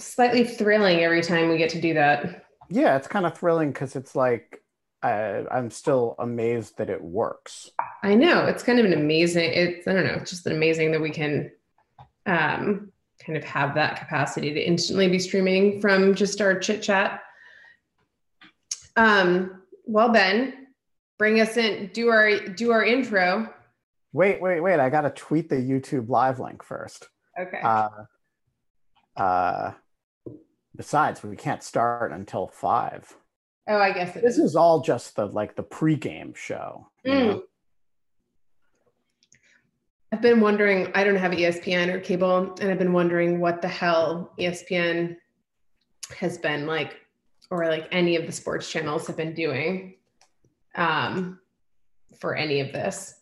Slightly thrilling every time we get to do that. yeah, it's kind of thrilling because it's like uh, I'm still amazed that it works. I know it's kind of an amazing. It's I don't know. It's just amazing that we can um, kind of have that capacity to instantly be streaming from just our chit chat. Um, well, Ben, bring us in. Do our do our intro. Wait, wait, wait! I got to tweet the YouTube live link first. Okay. Uh, uh, besides, we can't start until five. oh, I guess it This is. is all just the like the pregame show. Mm. I've been wondering. I don't have ESPN or cable, and I've been wondering what the hell ESPN has been like, or like any of the sports channels have been doing um, for any of this.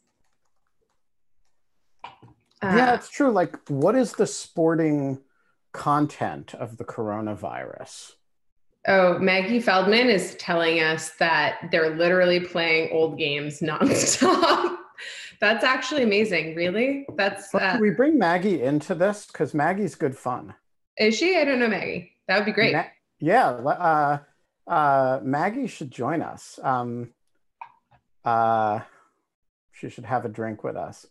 yeah, Uh, it's true. Like, what is the sporting content of the coronavirus? oh, Maggie Feldman is telling us that they're literally playing old games nonstop. That's actually amazing. Really? That's uh, Can we bring Maggie into this? Because Maggie's good fun. is she? I don't know, Maggie. That would be great. Ma- yeah, uh, uh, Maggie should join us. Um, uh, she should have a drink with us.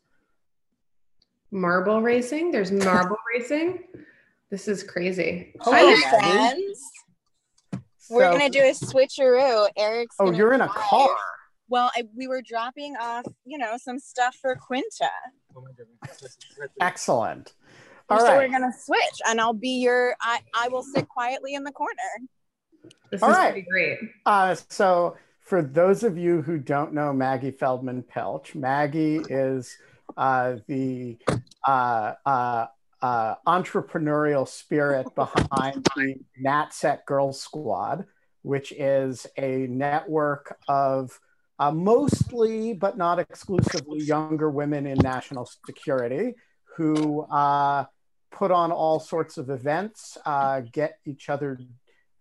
Marble racing. There's marble racing. This is crazy. Hello, Hi, Maggie. friends. We're gonna do a switcheroo. Eric's. Oh, you're in a drive. car. Well, I, we were dropping off, you know, some stuff for Quinta. Excellent. All so right. we're gonna switch, and I'll be your. I I will sit quietly in the corner. This All is right. pretty great. Uh, so, for those of you who don't know Maggie Feldman Piltch, Maggie is uh, the uh, uh, entrepreneurial spirit behind the NatSec Girls Squad, which is a network of uh, mostly, but not exclusively, younger women in national security who uh, put on all sorts of events, uh, get each other,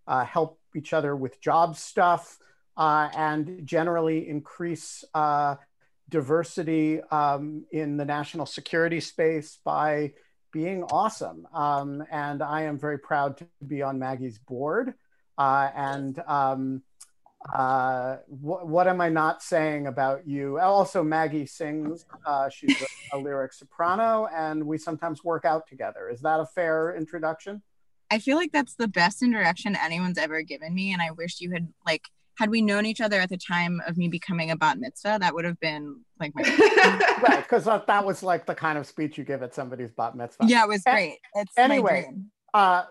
uh, help each other with job stuff, uh, and generally increase uh, diversity um, in the national security space by being awesome. Um, and I am very proud to be on Maggie's board. Uh, and um, uh, wh- what am I not saying about you? Also, Maggie sings. Uh, she's a, a lyric soprano, and we sometimes work out together. Is that a fair introduction? I feel like that's the best introduction anyone's ever given me. And I wish you had like had we known each other at the time of me becoming a bat mitzvah, that would have been like my right, because that, that was like the kind of speech you give at somebody's bat mitzvah. yeah, it was great. It's anyway. Uh,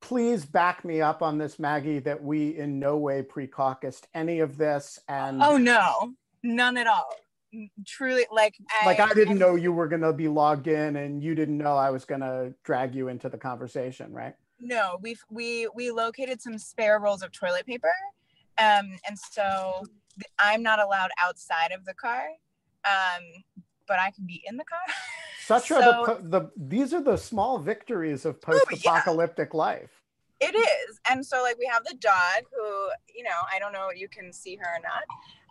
please back me up on this, Maggie, that we in no way pre-caucused any of this, and Oh no, none at all. Truly, like I, like I didn't know you were gonna be logged in, and you didn't know I was gonna drag you into the conversation, right? No, we we we located some spare rolls of toilet paper, um, and so I'm not allowed outside of the car, um, but I can be in the car. Such are So- Oh, the, the these are the small victories of post-apocalyptic life. It is. And so like we have the dog who, you know, I don't know if you can see her or not.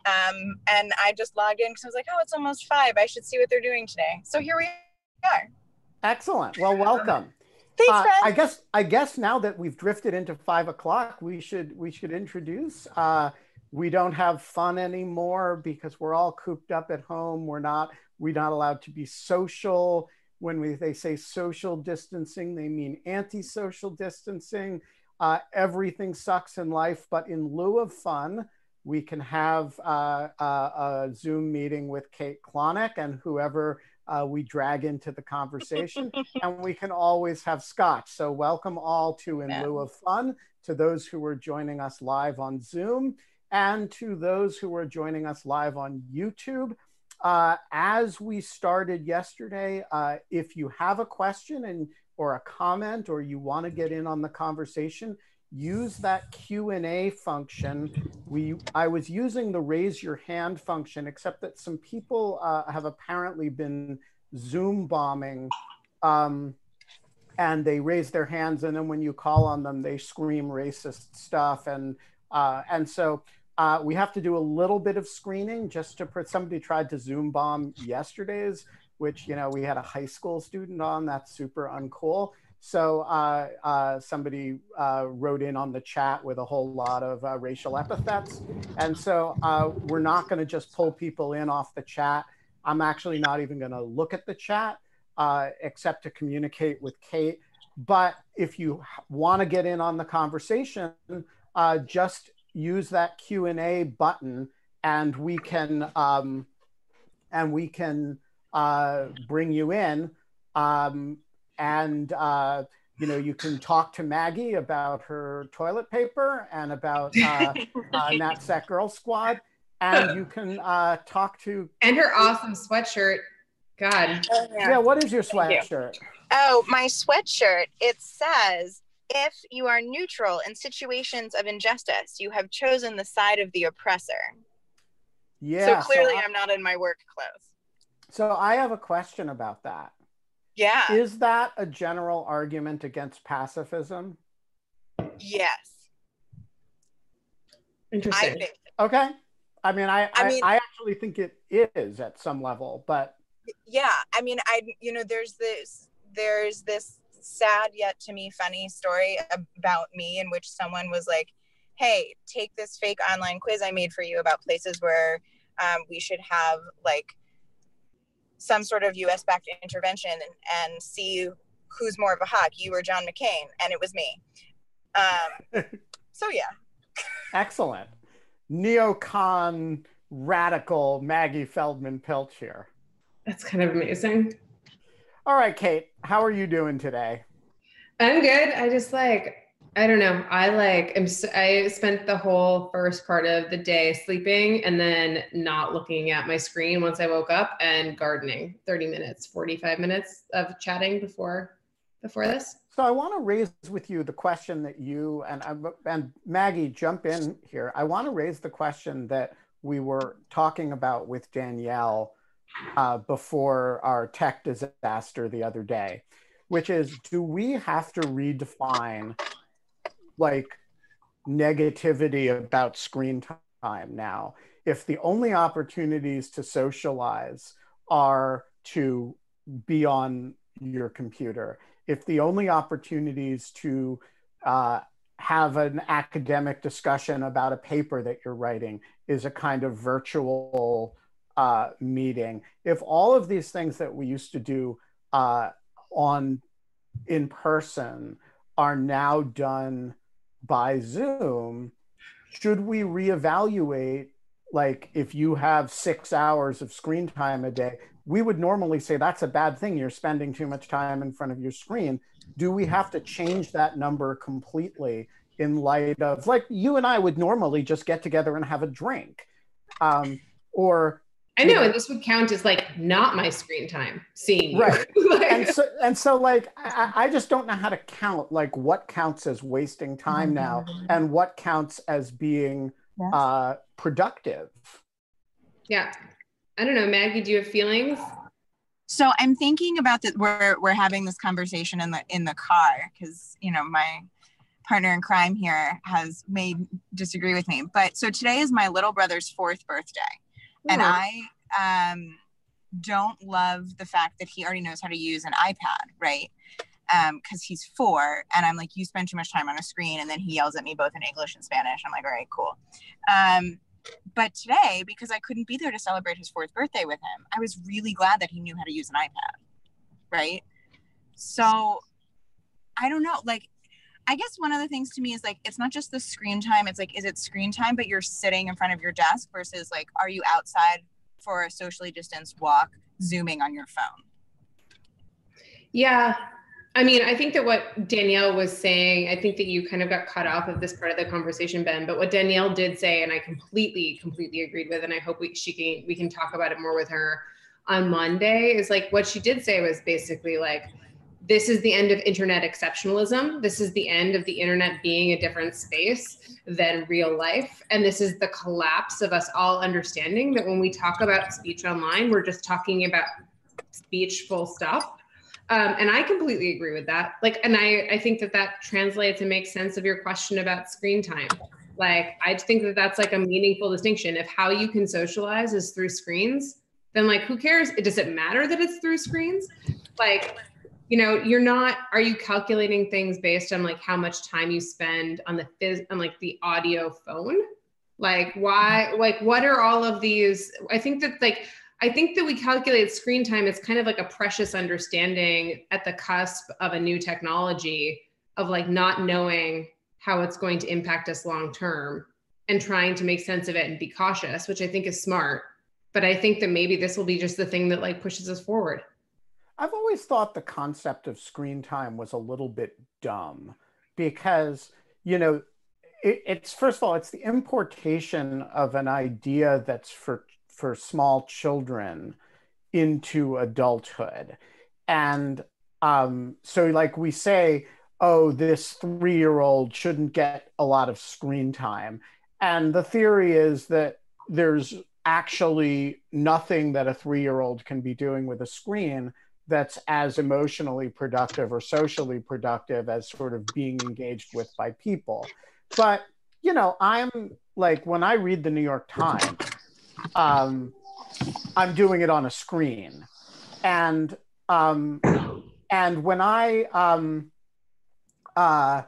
Um, and I just logged in because I was like, oh, it's almost five. I should see what they're doing today. So here we are. Excellent. Well, welcome. Thanks, Uh. I guess I guess now that we've drifted into five o'clock, we should we should introduce. Uh, we don't have fun anymore because we're all cooped up at home. We're not we're not allowed to be social. When we they say social distancing, they mean anti-social distancing. Uh, everything sucks in life, but in lieu of fun, we can have uh, a, a Zoom meeting with Kate Klonick and whoever uh, we drag into the conversation and we can always have scotch. So, welcome all to In Yeah. Lieu of Fun, to those who are joining us live on Zoom, and to those who are joining us live on YouTube. Uh, as we started yesterday, uh, if you have a question and or a comment or you want to get in on the conversation, use that Q&A function. We, I was using the raise your hand function, except that some people uh, have apparently been Zoom bombing um, and they raise their hands and then when you call on them, they scream racist stuff. And, uh, and so uh, we have to do a little bit of screening just to, put somebody tried to Zoom bomb yesterday's, which, you know, we had a high school student on, that's super uncool. So uh, uh, somebody uh, wrote in on the chat with a whole lot of uh, racial epithets. And so uh, we're not going to just pull people in off the chat. I'm actually not even going to look at the chat uh, except to communicate with Kate. But if you want to get in on the conversation, just use that Q&A button and we can, um, and we can bring you in. Um, and uh, you know you can talk to Maggie about her toilet paper and about uh, uh, NatSec Girl Squad, and you can uh, talk to and her awesome sweatshirt. God, oh, yeah. yeah. What is your sweatshirt? You. Oh, my sweatshirt. It says. If you are neutral in situations of injustice, you have chosen the side of the oppressor. Yeah. So clearly, so I, I'm not in my work clothes. So I have a question about that. Yeah. Is that a general argument against pacifism? Yes. Interesting. I okay. I mean, I, I, mean, I actually think it is at some level, but yeah, I mean, I, you know, there's this, there's this sad yet to me funny story about me in which someone was like, Hey, take this fake online quiz I made for you about places where um, we should have like some sort of US backed intervention and, and see who's more of a hawk, you or John McCain. And it was me. Um, so, yeah. Excellent. Neocon radical Maggie Feldman Piltch here. That's kind of amazing. All right, Kate, how are you doing today? I'm good. I just like I don't know. I like am I spent the whole first part of the day sleeping and then not looking at my screen once I woke up and gardening. 30 minutes, 45 minutes of chatting before before this. So I want to raise with you the question that you and and Maggie jump in here. I want to raise the question that we were talking about with Danielle uh, before our tech disaster the other day, which is do we have to redefine like negativity about screen time now. If the only opportunities to socialize are to be on your computer, if the only opportunities to uh, have an academic discussion about a paper that you're writing is a kind of virtual uh, meeting, if all of these things that we used to do uh, on in person are now done by Zoom, should we reevaluate? Like, if you have six hours of screen time a day, we would normally say that's a bad thing. You're spending too much time in front of your screen. Do we have to change that number completely in light of, like, you and I would normally just get together and have a drink? Um, or I know, and this would count as like not my screen time seeing right. and so and so like I, I, just don't know how to count like what counts as wasting time mm-hmm. now and what counts as being yes. uh, productive. Yeah, I don't know, Maggie. Do you have feelings? So I'm thinking about that. We're we're having this conversation in the in the car because you know my partner in crime here has made disagree with me. But so today is my little brother's fourth birthday and I um, don't love the fact that he already knows how to use an iPad, right? Because um, he's four, and I'm like, you spend too much time on a screen, and then he yells at me both in English and Spanish. I'm like, all right, cool. Um, but today, because I couldn't be there to celebrate his fourth birthday with him, I was really glad that he knew how to use an iPad, right? So I don't know, like I guess one of the things to me is like it's not just the screen time. It's like is it screen time, but you're sitting in front of your desk versus like are you outside for a socially distanced walk, zooming on your phone? Yeah. I mean, I think that what Danielle was saying, I think that you kind of got cut off of this part of the conversation, Ben. But what Danielle did say, and I completely, completely agreed with, and I hope we she can we can talk about it more with her on Monday, is like what she did say was basically like this is the end of internet exceptionalism. This is the end of the internet being a different space than real life. And this is the collapse of us all understanding that when we talk about speech online, we're just talking about speech full stop. Um, and I completely agree with that. Like, and I, I think that that translates and makes sense of your question about screen time. Like, I think that that's like a meaningful distinction. If how you can socialize is through screens, then like, who cares? Does it matter that it's through screens? Like, you know you're not are you calculating things based on like how much time you spend on the phys on like the audio phone? Like why like what are all of these i think that like i think that we calculate screen time it's kind of like a precious understanding at the cusp of a new technology of like not knowing how it's going to impact us long term and trying to make sense of it and be cautious which i think is smart. But i think that maybe this will be just the thing that like pushes us forward I've always thought the concept of screen time was a little bit dumb because, you know, it, it's first of all, it's the importation of an idea that's for for small children into adulthood. And um, so, like we say, oh, this three year old shouldn't get a lot of screen time. And the theory is that there's actually nothing that a three year old can be doing with a screen that's as emotionally productive or socially productive as sort of being engaged with by people. But, you know, I'm like, when I read the New York Times, um, I'm doing it on a screen. And, um, and when I, um, uh,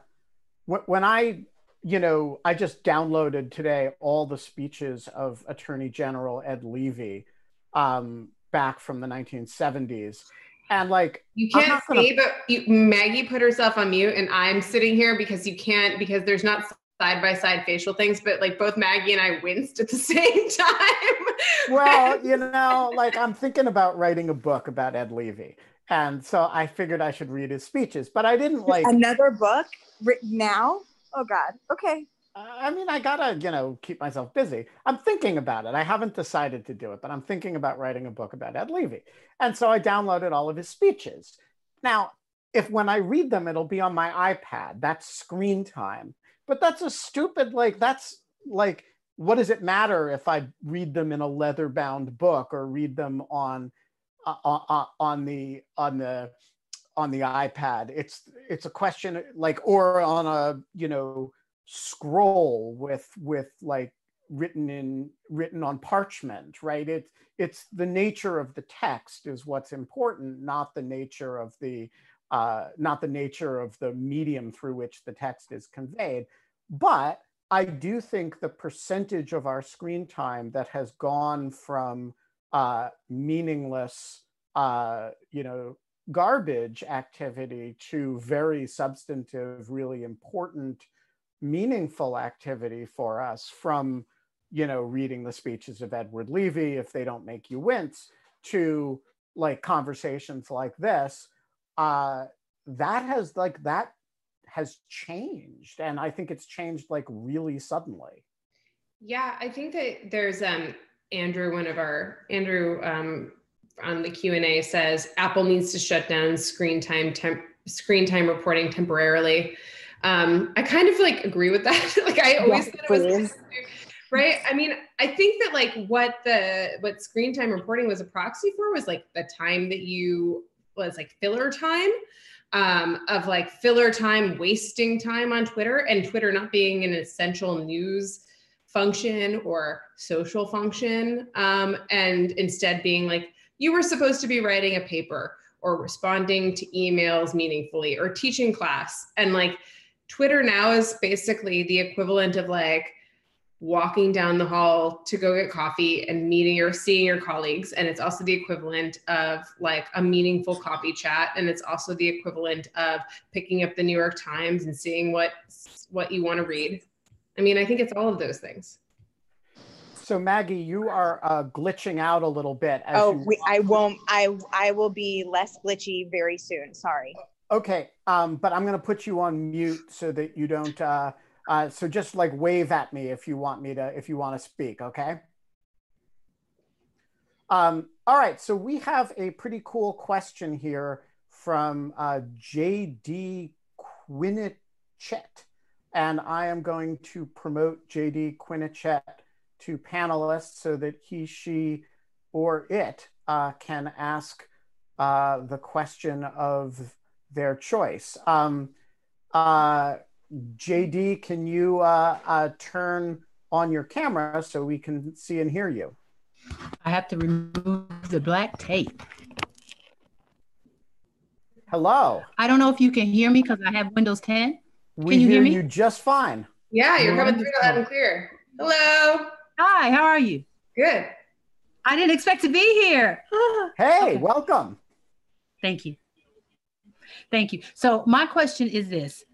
when I, you know, I just downloaded today all the speeches of Attorney General Ed Levi um, back from the 1970s and like you can't see, gonna... but you, Maggie put herself on mute, and I'm sitting here because you can't because there's not side by side facial things, but like both Maggie and I winced at the same time. well, you know, like I'm thinking about writing a book about Ed Levi. And so I figured I should read his speeches, but I didn't like another book written now. Oh God. Okay. I mean, I gotta, you know, keep myself busy. I'm thinking about it. I haven't decided to do it, but I'm thinking about writing a book about Ed Levi. And so I downloaded all of his speeches. Now, if when I read them, it'll be on my iPad, that's screen time. But that's a stupid, like, that's like, what does it matter if I read them in a leather bound book or read them on, uh, uh, uh, on the, on the, on the iPad? It's, it's a question like, or on a, you know, scroll with with like written in written on parchment right? It's it's the nature of the text is what's important not the nature of the uh, not the nature of the medium through which the text is conveyed. But i do think the percentage of our screen time that has gone from uh, meaningless uh, you know garbage activity to very substantive really important meaningful activity for us from you know reading the speeches of edward levi if they don't make you wince to like conversations like this uh that has like that has changed and i think it's changed like really suddenly. Yeah i think that there's um andrew one of our andrew um on the q&a says apple needs to shut down screen time temp screen time reporting temporarily um, I kind of like agree with that. like I always yes, thought it was right. I mean, I think that like what the what screen time reporting was a proxy for was like the time that you was like filler time um, of like filler time, wasting time on Twitter, and Twitter not being an essential news function or social function, um, and instead being like you were supposed to be writing a paper or responding to emails meaningfully or teaching class, and like Twitter now is basically the equivalent of like walking down the hall to go get coffee and meeting or seeing your colleagues. And it's also the equivalent of like a meaningful coffee chat. And it's also the equivalent of picking up the New York Times and seeing what what you want to read. I mean, I think it's all of those things. So Maggie, you are uh, glitching out a little bit. oh, we, I won't. I I will be less glitchy very soon. Sorry. Okay, um, but I'm going to put you on mute so that you don't. Uh, uh, so just like wave at me if you want me to, if you want to speak. Okay. Um, all right. So we have a pretty cool question here from uh, J.D. Quinnechet. And I am going to promote J.D. Quinnechet to panelists so that he, she, or it uh, can ask uh, the question of their choice. Um, uh, JD, can you uh, uh, turn on your camera so we can see and hear you? I have to remove the black tape. Hello. I don't know if you can hear me because I have Windows 10. We can you hear me? you just fine. Yeah, you're coming through loud and clear. Hello. Hi, how are you? Good. I didn't expect to be here. Hey, Okay. welcome. Thank you. Thank you. So my question is this.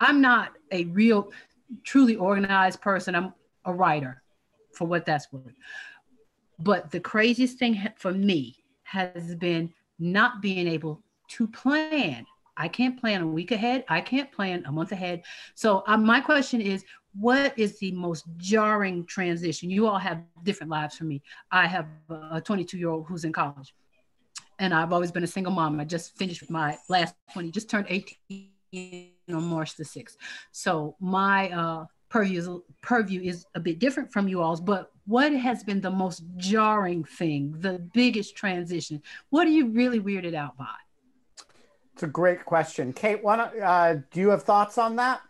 I'm not a real, truly organized person. I'm a writer, for what that's worth. But the craziest thing for me has been not being able to plan. I can't plan a week ahead. I can't plan a month ahead. So uh, my question is, what is the most jarring transition? You all have different lives from me. I have a 22 year old who's in college and I've always been a single mom. I just finished my last 20, just turned 18 on March the 6th. So my uh, purview, is, purview is a bit different from you all's, but what has been the most jarring thing, the biggest transition? What are you really weirded out by? It's a great question. Kate, why don't, uh, do you have thoughts on that?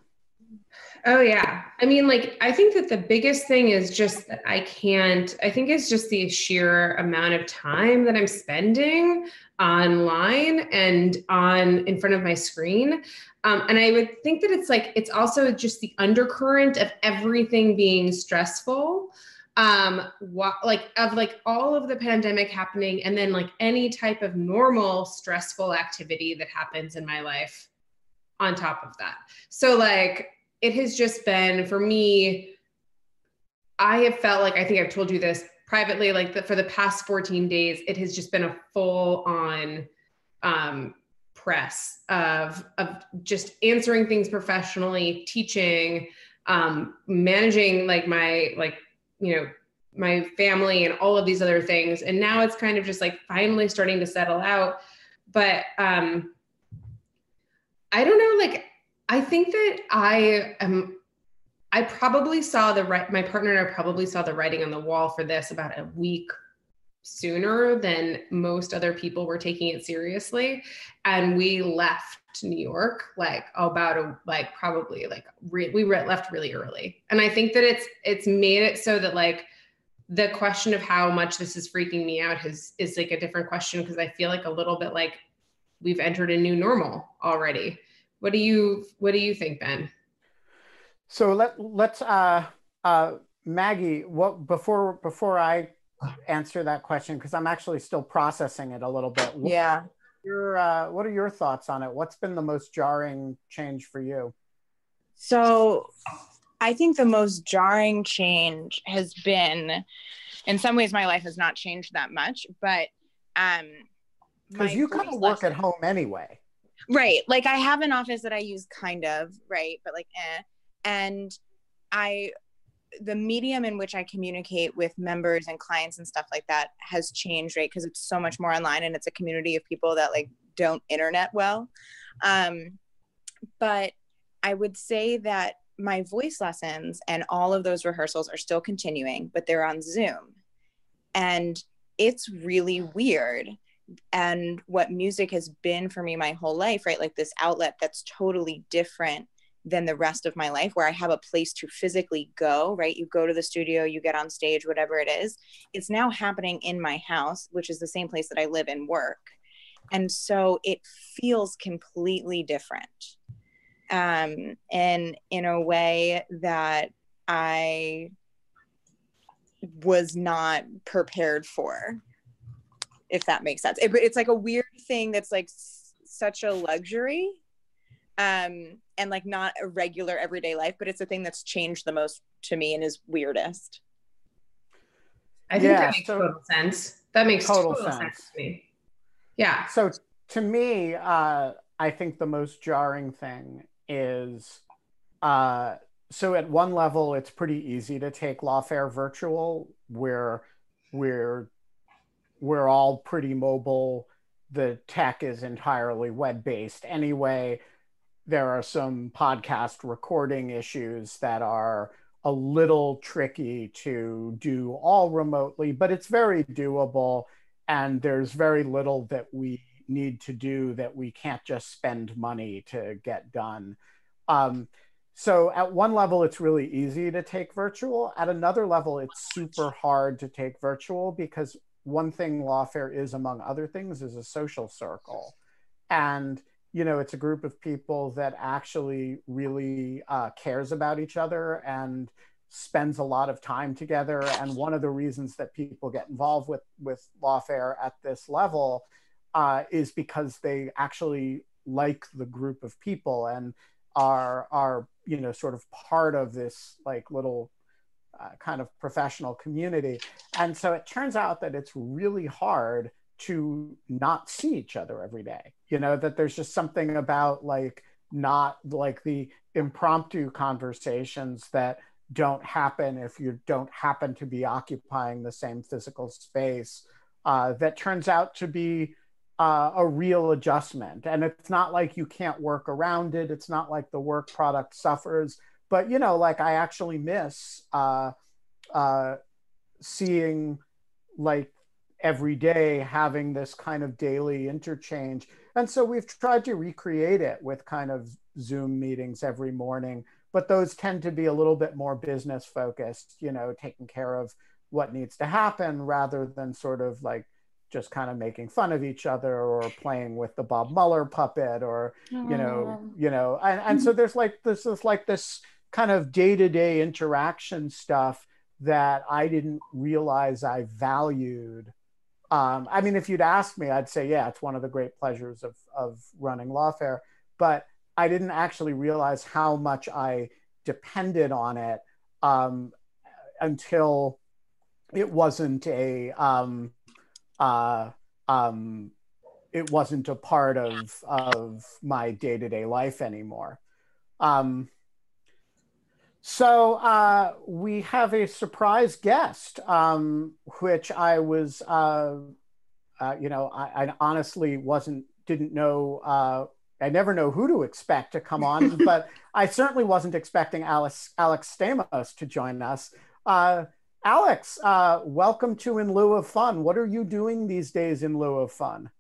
Oh yeah. I mean, like I think that the biggest thing is just that I can't, I think it's just the sheer amount of time that I'm spending online and on in front of my screen. Um, and I would think that it's like it's also just the undercurrent of everything being stressful. Um, what like of like all of the pandemic happening and then like any type of normal stressful activity that happens in my life on top of that. So like it has just been for me i have felt like i think i've told you this privately like the, for the past 14 days it has just been a full on um, press of of just answering things professionally teaching um, managing like my like you know my family and all of these other things. And now it's kind of just like finally starting to settle out. But um i don't know like I think that I am. I probably saw the right. My partner and I probably saw the writing on the wall for this about a week sooner than most other people were taking it seriously, and we left New York like about a like probably like re- we re- left really early, and I think that it's it's made it so that like the question of how much this is freaking me out has is like a different question because I feel like a little bit like we've entered a new normal already what do you what do you think, Ben? So let let's uh, uh, Maggie. What before before I answer that question because I'm actually still processing it a little bit. What, Yeah. Your uh, what are your thoughts on it? What's been the most jarring change for you? So I think the most jarring change has been, in some ways, my life has not changed that much, but um, Because you kind of voice work at home anyway. Right. Like i have an office that i use kind of right but like eh. and i the medium in which i communicate with members and clients and stuff like that has changed right because it's so much more online and it's a community of people that like don't internet well. Um but i would say that my voice lessons and all of those rehearsals are still continuing but they're on zoom. And it's really weird and what music has been for me my whole life, right? Like this outlet that's totally different than the rest of my life, where I have a place to physically go, right? You go to the studio, you get on stage, whatever it is. It's now happening in my house, which is the same place that I live and work. And so it feels completely different. Um, and in a way that I was not prepared for if that makes sense. It, it's like a weird thing that's like s- such a luxury um and like not a regular everyday life, but it's a thing that's changed the most to me and is weirdest. I think Yeah, that makes so- total sense. That makes Total total, sense. sense. to me. Yeah. So to me, uh, I think the most jarring thing is uh, so at one level, it's pretty easy to take Lawfare virtual, where we're we're all pretty mobile. the tech is entirely web based anyway. There are some podcast recording issues that are a little tricky to do all remotely, but it's very doable. And there's very little that we need to do that we can't just spend money to get done. Um, so at one level, it's really easy to take virtual. At another level, it's super hard to take virtual because one thing Lawfare is, among other things, is a social circle. And you know, it's a group of people that actually really uh, cares about each other and spends a lot of time together. And one of the reasons that people get involved with with Lawfare at this level uh, is because they actually like the group of people and are are you know sort of part of this like little uh, kind of professional community and so it turns out that it's really hard to not see each other every day you know that there's just something about like not like the impromptu conversations that don't happen if you don't happen to be occupying the same physical space uh, that turns out to be uh, a real adjustment. And it's not like you can't work around it. It's not like the work product suffers. But you know, like I actually miss uh, uh, seeing like every day having this kind of daily interchange. And so we've tried to recreate it with kind of Zoom meetings every morning, but those tend to be a little bit more business focused, you know, taking care of what needs to happen rather than sort of like just kind of making fun of each other or playing with the Bob Mueller puppet or you know you know and, and so there's like this is like this kind of day-to-day interaction stuff that I didn't realize I valued. Um, I mean, if you'd asked me, I'd say, yeah, it's one of the great pleasures of, of running Lawfare. But I didn't actually realize how much I depended on it um, until it wasn't a um, uh, um, it wasn't a part of of my day to day life anymore. Um, so uh, we have a surprise guest, um, which I was, uh, uh, you know, I, I, honestly wasn't didn't know. Uh, I never know who to expect to come on, but I certainly wasn't expecting Alex Alex Stamos to join us. Uh, Alex, uh, welcome to In Lieu of Fun. What are you doing these days in lieu of fun?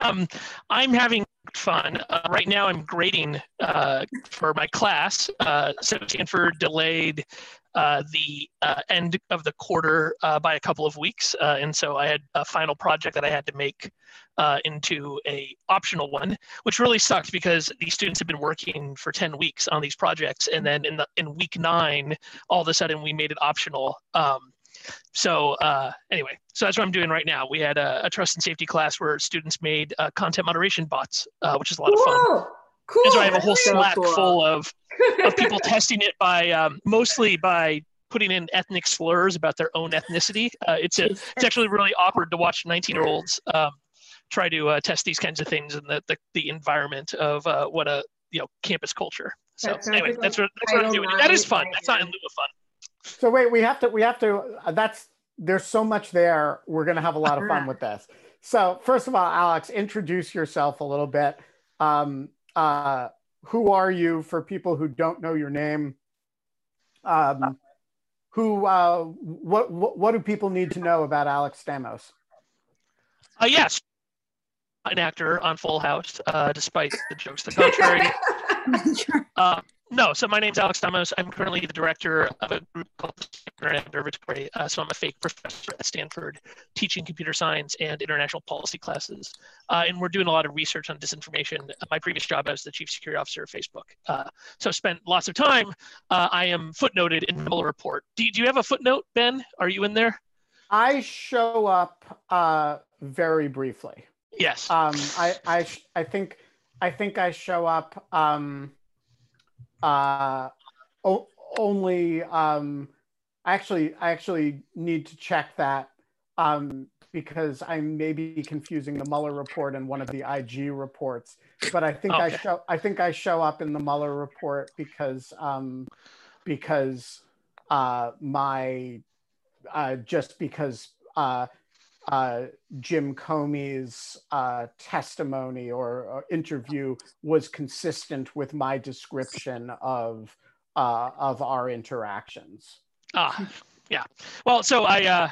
Um, I'm having fun. Uh, right now, I'm grading uh, for my class. Uh, Stanford delayed uh, the uh, end of the quarter uh, by a couple of weeks, and so I had a final project that I had to make into a optional one, which really sucked because these students have been working for 10 weeks on these projects, and then in the in week nine, all of a sudden we made it optional. Um, so uh, anyway, so that's what I'm doing right now. We had a, a trust and safety class where students made content moderation bots, which is a lot of fun. Cool. And so I have a whole Slack cool. full of of people testing it by um, mostly by putting in ethnic slurs about their own ethnicity. Uh, it's a, it's actually really awkward to watch 19 year olds um, try to uh, test these kinds of things in the the, the environment of uh, what a you know campus culture. So that anyway, like that's what that's what I'm doing. That is fun. That's not in lieu of fun. So wait, we have to we have to. Uh, that's there's so much there. We're gonna have a lot of fun with this. So first of all, Alex, introduce yourself a little bit. Um, uh, who are you for people who don't know your name? Um, who, uh, what, what, what do people need to know about Alex Stamos? Uh, yes, an actor on Full House, uh, despite the jokes to the contrary. uh, no, so my name's Alex Stamos. I'm currently the director of a group called the Internet Observatory. Uh, so I'm a fake professor at Stanford teaching computer science and international policy classes. Uh, and we're doing a lot of research on disinformation. Uh, my previous job, I was the chief security officer of Facebook. Uh, so spent lots of time. Uh, I am footnoted in the Mueller report. Do, do you have a footnote, Ben? Are you in there? I show up uh, very briefly. Yes. Um, I, I, I think I think I show up um, uh, o- only um, actually I actually need to check that um, because I may be confusing the Mueller report and one of the IG reports. But I think okay. I show I think I show up in the Mueller report because um, because uh, my uh, just because uh, uh, Jim Comey's uh, testimony or, or, interview was consistent with my description of uh, of our interactions. Ah, yeah. Well, so I, uh,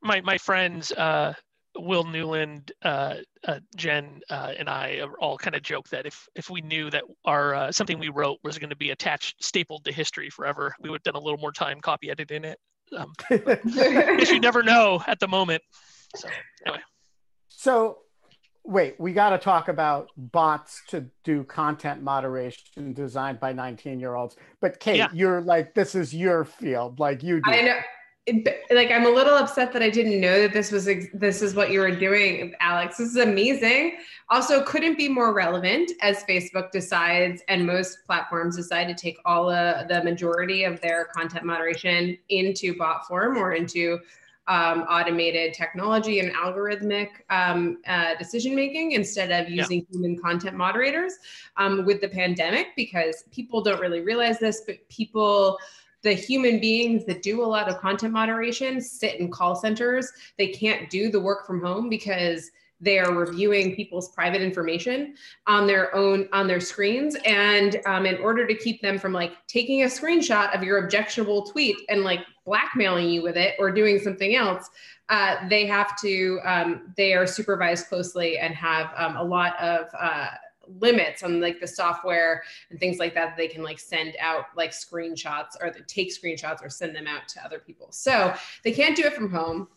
my my friends, uh, Will Newland, uh, uh, Jen, uh, and I all kind of joke that if if we knew that our uh, something we wrote was going to be attached, stapled to history forever, we would have done a little more time copy editing it. Um, because you never know at the moment. So anyway. So wait, we got to talk about bots to do content moderation designed by 19 year olds. But Kate, yeah. you're like, this is your field, like you do. I know. Like I'm a little upset that I didn't know that this was this is what you were doing, Alex. This is amazing. Also, couldn't be more relevant as Facebook decides and most platforms decide to take all uh, the majority of their content moderation into bot form or into um, automated technology and algorithmic um, uh, decision making instead of using yeah. human content moderators um, with the pandemic because people don't really realize this, but people the human beings that do a lot of content moderation sit in call centers. They can't do the work from home because they are reviewing people's private information on their own on their screens. And um, in order to keep them from like taking a screenshot of your objectionable tweet and like blackmailing you with it or doing something else uh, they have to um, they are supervised closely and have um, a lot of uh, limits on like the software and things like that, that they can like send out like screenshots or take screenshots or send them out to other people. So they can't do it from home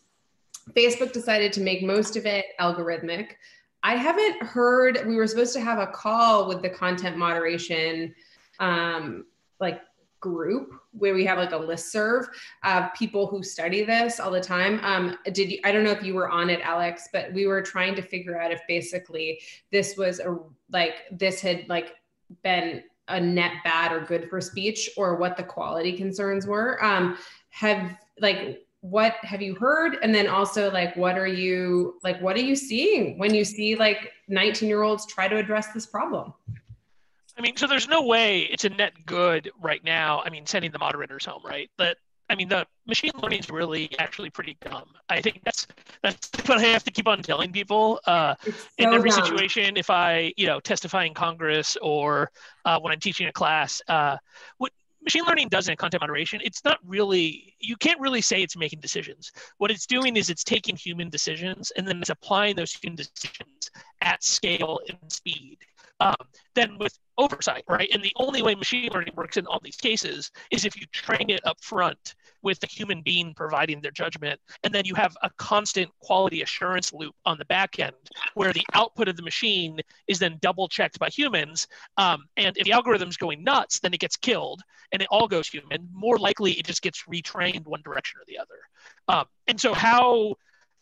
Facebook decided to make most of it algorithmic. I haven't heard, we were supposed to have a call with the content moderation um, like group where we have like a list serve of people who study this all the time. Um, did you, I don't know if you were on it, Alex, but we were trying to figure out if basically this was a, like, this had like been a net bad or good for speech or what the quality concerns were. Um, have like, what have you heard? And then also like what are you like what are you seeing when you see like 19 year olds try to address this problem? I mean so there's no way it's a net good right now i mean sending the moderators home right? But i mean the machine learning is really actually pretty dumb. I think that's that's what i have to keep on telling people uh, so in every dumb. situation if i you know testify in congress or uh, when i'm teaching a class uh, what machine learning does in content moderation, it's not really, you can't really say it's making decisions. What it's doing is it's taking human decisions and then it's applying those human decisions at scale and speed. Um, then with oversight, right? And the only way machine learning works in all these cases is if you train it up front with the human being providing their judgment. And then you have a constant quality assurance loop on the back end where the output of the machine is then double checked by humans. Um, and if the algorithm's going nuts, then it gets killed and it all goes human. More likely, it just gets retrained one direction or the other. Um, and so, how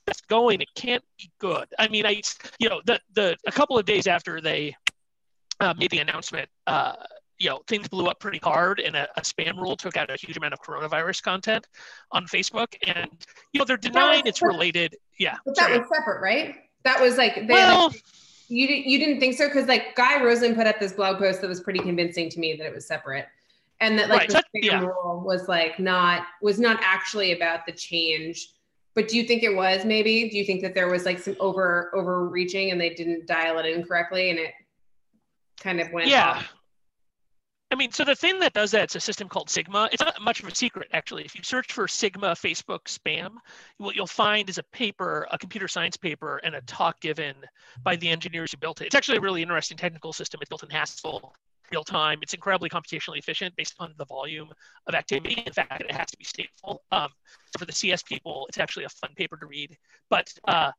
that's going, it can't be good. I mean, I, you know, the, the, a couple of days after they uh, made the announcement, uh, you know, things blew up pretty hard, and a, a, spam rule took out a huge amount of coronavirus content on Facebook, and you know they're denying it's related. Yeah, but that sorry. was separate, right? That was like they, well. Like, you, you didn't think so because like Guy Rosen put up this blog post that was pretty convincing to me that it was separate and that like right. the spam yeah. rule was like not was not actually about the change but do you think it was maybe do you think that there was like some over overreaching and they didn't dial it in correctly and it kind of went yeah off. I mean, so the thing that does that, it's a system called Sigma. It's not much of a secret, actually. If you search for Sigma Facebook spam, what you'll find is a paper, a computer science paper, and a talk given by the engineers who built it. It's actually a really interesting technical system. It's built in Haskell, real time. It's incredibly computationally efficient based on the volume of activity. In fact, it has to be stateful. Um, so for the CS people, it's actually a fun paper to read. But uh,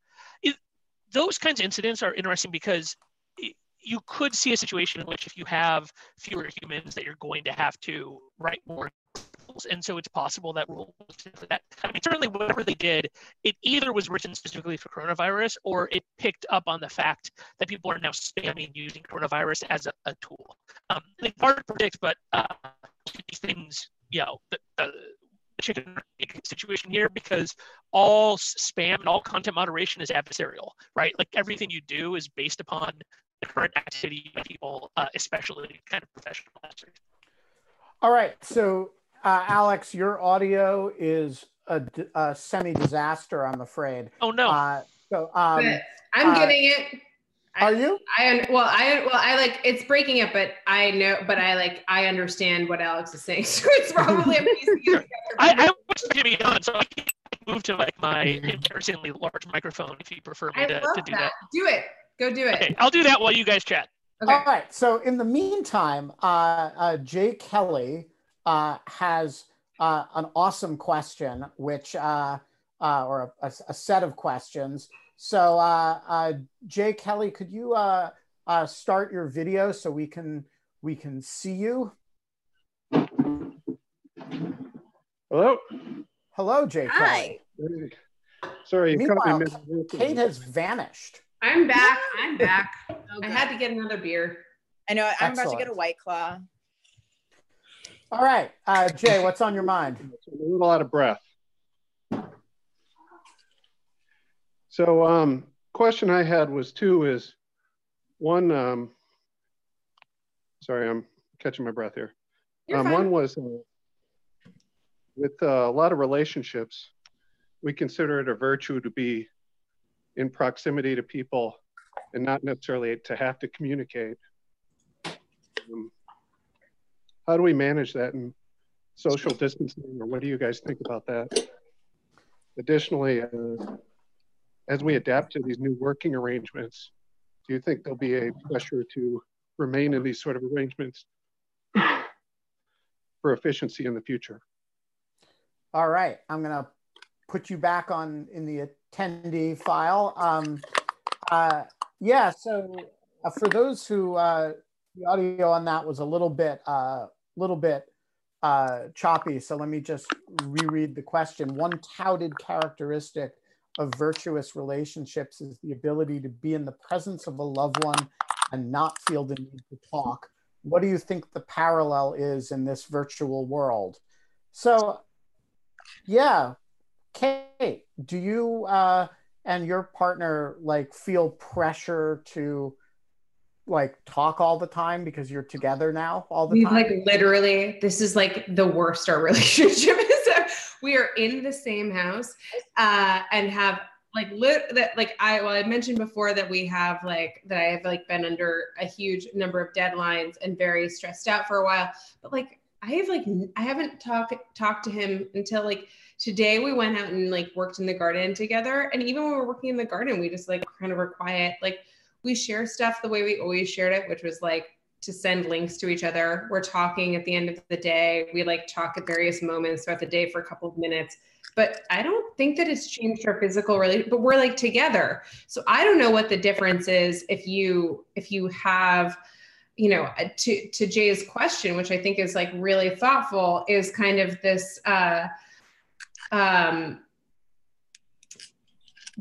it, those kinds of incidents are interesting because you could see a situation in which if you have fewer humans that you're going to have to write more rules and so it's possible that rule that I mean certainly whatever they did, it either was written specifically for coronavirus or it picked up on the fact that people are now spamming using coronavirus as a, a tool. Um, it's hard to predict, but uh, these things, you know, the, the chicken situation here because all spam and all content moderation is adversarial, right? Like everything you do is based upon the current activity people, uh, especially kind of professional actors. All right. So, uh, Alex, your audio is a semi-disaster, I'm afraid. Oh no. Uh, so, um, I'm uh, getting it. I- are you? I un- well, I well, I like it's breaking up, but I know, but I like I understand what Alex is saying, so it's probably I'm piecing it together. I, I was Jimmy on, so I can move to like my embarrassingly large microphone if you prefer me I to, to do that. that. Do it. Go do it. Okay, I'll do that while you guys chat. Okay. All right. So in the meantime, uh, uh, Jay Kelly uh, has uh, an awesome question, which uh, uh, or a, a set of questions. So uh, uh, Jay Kelly, could you uh, uh, start your video so we can we can see you? Hello. Hello, Jay Hi. Kelly. Sorry, you caught me Meanwhile, Kate has vanished. I'm back. I'm back. Oh, I had to get another beer. I know I'm about to get a white claw. All right, uh, Jay, what's on your mind? I'm a little out of breath. So, um, question I had was two is one, um, sorry, I'm catching my breath here. You're Um, fine. one was uh, with uh, a lot of relationships, we consider it a virtue to be in proximity to people and not necessarily to have to communicate. Um, how do we manage that in social distancing, or what do you guys think about that? Additionally, uh, as we adapt to these new working arrangements, do you think there'll be a pressure to remain in these sort of arrangements for efficiency in the future? All right, I'm gonna put you back on in the attendee file. Um, uh, yeah, so uh, for those who uh, the audio on that was a little bit, uh, little bit uh, choppy. So let me just reread the question. One touted characteristic of virtuous relationships is the ability to be in the presence of a loved one and not feel the need to talk. What do you think the parallel is in this virtual world? So yeah kate do you uh and your partner like feel pressure to like talk all the time because you're together now all the We time like literally, this is like the worst our relationship is. we are in the same house uh, and have like lit that like I well I mentioned before that we have like that I have like been under a huge number of deadlines and very stressed out for a while. But like I have like I haven't talked talked to him until like today we went out and like worked in the garden together. And even when we were working in the garden, we just like kind of were quiet. Like we share stuff the way we always shared it, which was like to send links to each other. We're talking at the end of the day. We like talk at various moments throughout the day for a couple of minutes. But I don't think that it's changed our physical relationship, but we're like together. So I don't know what the difference is if you if you have you know uh, to to Jay's question which I think is like really thoughtful is kind of this uh um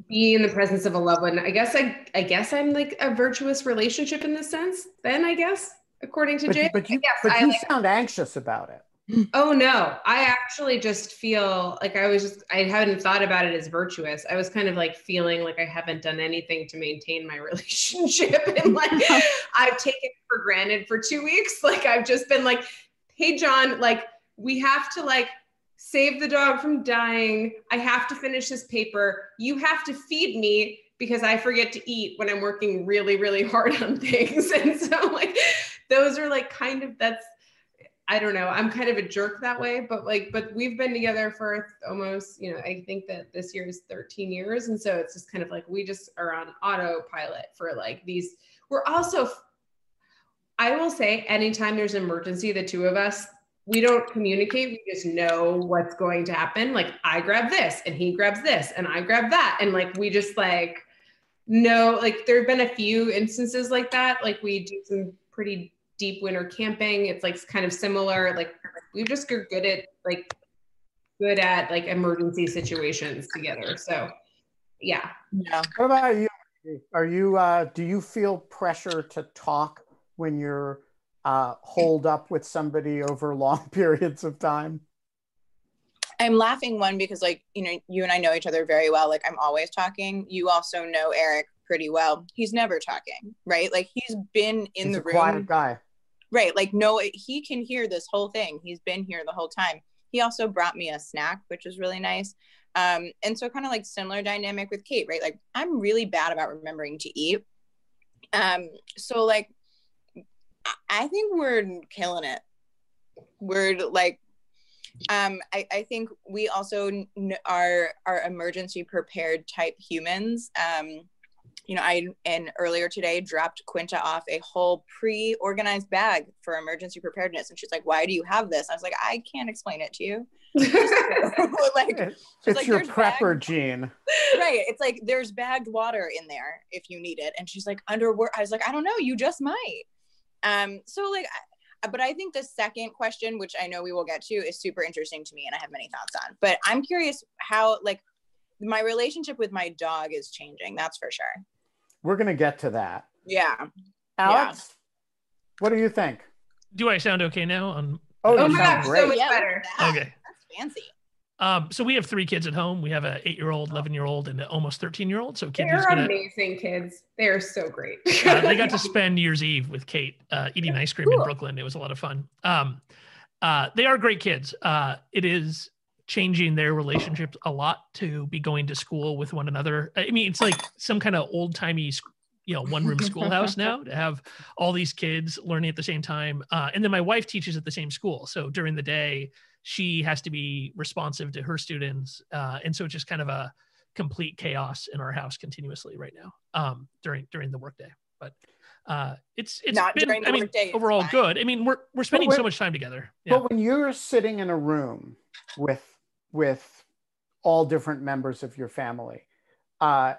be in the presence of a loved one. I guess I I guess I'm like a virtuous relationship in this sense. Then I guess according to but, Jay. but you but you sound anxious about it Oh no, I actually just feel like I was just I hadn't thought about it as virtuous. I was kind of like feeling like I haven't done anything to maintain my relationship and like I've taken it for granted for 2 weeks. Like I've just been like, "Hey John, like we have to like save the dog from dying. I have to finish this paper. You have to feed me because I forget to eat when I'm working really really hard on things." And so like those are like kind of that's I don't know. I'm kind of a jerk that way, but like, but we've been together for almost, you know, I think that this year is 13 years. And so it's just kind of like we just are on autopilot for like these. We're also, I will say, anytime there's an emergency, the two of us, we don't communicate. We just know what's going to happen. Like I grab this and he grabs this and I grab that. And like we just like know, like there have been a few instances like that. Like we do some pretty deep winter camping. It's like kind of similar. Like we just are good at like good at like emergency situations together. So yeah. Yeah. what about you are you uh do you feel pressure to talk when you're uh holed up with somebody over long periods of time I'm laughing one because like you know you and I know each other very well. Like I'm always talking. You also know Eric pretty well. He's never talking, right? Like he's been in He's the a quiet room, guy right? Like no, he can hear this whole thing. He's been here the whole time. he also brought me a snack, which was really nice. Um, and so kind of like similar dynamic with Kate, right? Like I'm really bad about remembering to eat. Um, so like I think we're killing it. We're like um, I, I think we also are are emergency prepared type humans. Um, you know, I and earlier today dropped Quinta off a whole pre-organized bag for emergency preparedness, and she's like, "Why do you have this?" I was like, "I can't explain it to you." like it's like, your prepper bagged, gene, right? It's like there's bagged water in there if you need it, and she's like, "Under "Underwear." I was like, "I don't know, you just might." Um, so like, but I think the second question, which I know we will get to, is super interesting to me, and I have many thoughts on. But I'm curious how like my relationship with my dog is changing. That's for sure. We're going to get to that. Yeah. Alex, yeah. what do you think? Do I sound okay now? On oh, oh my gosh, so much yeah, better. Okay. That's fancy. Um, so we have three kids at home. We have an eight-year-old, eleven-year-old, and an almost thirteen-year-old. So Kate they're gonna, amazing kids. They are so great. uh, they got to spend New Year's Eve with Kate uh, eating ice cream cool. in Brooklyn. It was a lot of fun. Um, uh, they are great kids. Uh, it is changing their relationships a lot to be going to school with one another. I mean, it's like some kind of old timey, you know, one room schoolhouse now to have all these kids learning at the same time. Uh, and then my wife teaches at the same school. So during the day, she has to be responsive to her students. Uh, and so it's just kind of a complete chaos in our house continuously right now um, during, during the workday. But uh, it's it's Not been I mean overall good. I mean we're we're spending so much time together. Yeah. But when you're sitting in a room with with all different members of your family. Uh,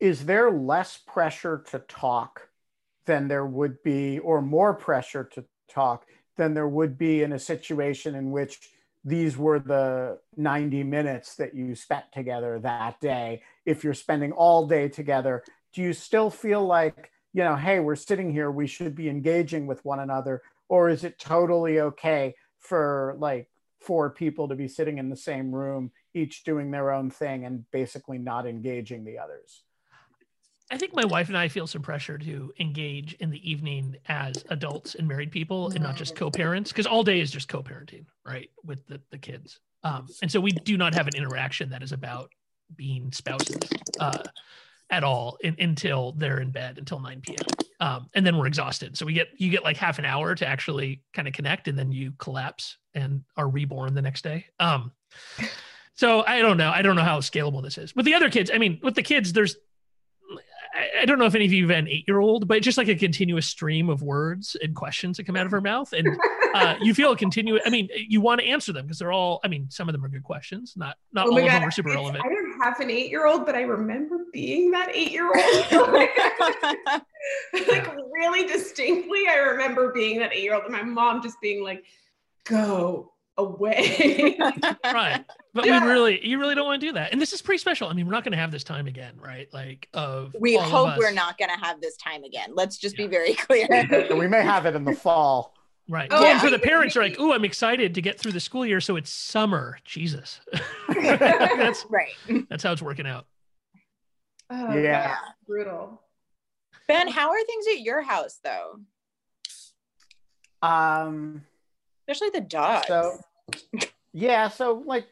is there less pressure to talk than there would be, or more pressure to talk than there would be in a situation in which these were the 90 minutes that you spent together that day? If you're spending all day together, do you still feel like, you know, hey, we're sitting here, we should be engaging with one another? Or is it totally okay for like for people to be sitting in the same room, each doing their own thing and basically not engaging the others. I think my wife and I feel some pressure to engage in the evening as adults and married people and not just co-parents because all day is just co-parenting, right? With the, the kids. Um, and so we do not have an interaction that is about being spouses uh, at all in, until they're in bed until 9 p.m. Um, and then we're exhausted. So we get, you get like half an hour to actually kind of connect and then you collapse and are reborn the next day. Um, so I don't know. I don't know how scalable this is. With the other kids, I mean, with the kids, there's I, I don't know if any of you have an eight year old, but it's just like a continuous stream of words and questions that come out of her mouth. And uh, you feel a continuous, I mean, you want to answer them because they're all, I mean, some of them are good questions. Not, not oh all God. of them are super relevant. I don't have an eight year old, but I remember being that eight year old. like really distinctly, I remember being that eight year old and my mom just being like, go away. right. But yeah. we really, you really don't want to do that. And this is pretty special. I mean, we're not going to have this time again, right? Like, of we hope of we're not going to have this time again. Let's just yeah. be very clear. we may have it in the fall. Right. Oh, yeah. So the parents are like, "Oh, I'm excited to get through the school year, so it's summer." Jesus. that's right. That's how it's working out. Oh, yeah. Brutal. Ben, how are things at your house though? Um, especially the dogs. So, yeah, so like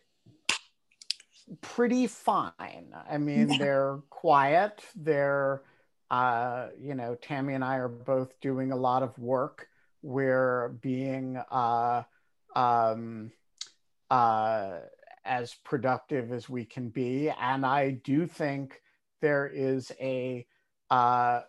pretty fine. I mean, they're quiet. They're, uh, you know, Tammy and I are both doing a lot of work. We're being uh, um, uh, as productive as we can be. And I do think there is a uh,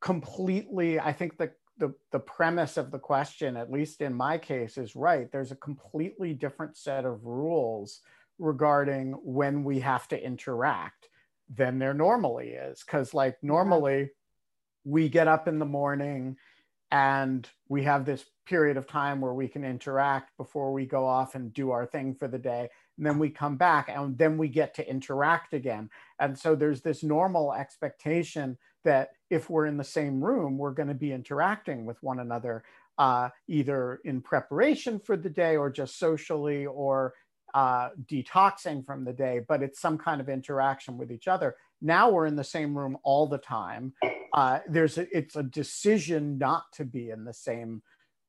completely, I think the the, the premise of the question, at least in my case, is right. There's a completely different set of rules regarding when we have to interact than there normally is. Because, like, normally we get up in the morning and we have this period of time where we can interact before we go off and do our thing for the day. And then we come back and then we get to interact again. And so there's this normal expectation that if we're in the same room, we're going to be interacting with one another, uh, either in preparation for the day or just socially or uh, detoxing from the day, but it's some kind of interaction with each other. Now we're in the same room all the time. Uh, there's a, it's a decision not to be in the same,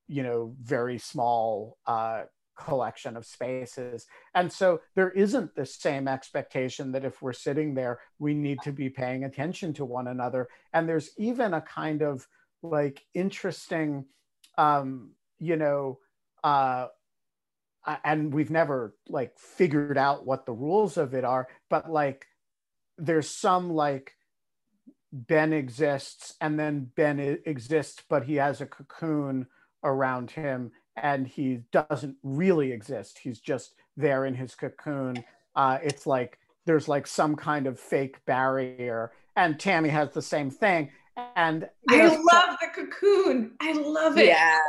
you know, very small uh, collection of spaces. And so there isn't the same expectation that if we're sitting there, we need to be paying attention to one another. And there's even a kind of like interesting, um, you know, uh, and we've never like figured out what the rules of it are, but like there's some like Ben exists and then Ben exists, but he has a cocoon around him and he doesn't really exist. He's just there in his cocoon. Uh, it's like there's like some kind of fake barrier. And Tammy has the same thing. And I know, love the cocoon. I love it. Yeah.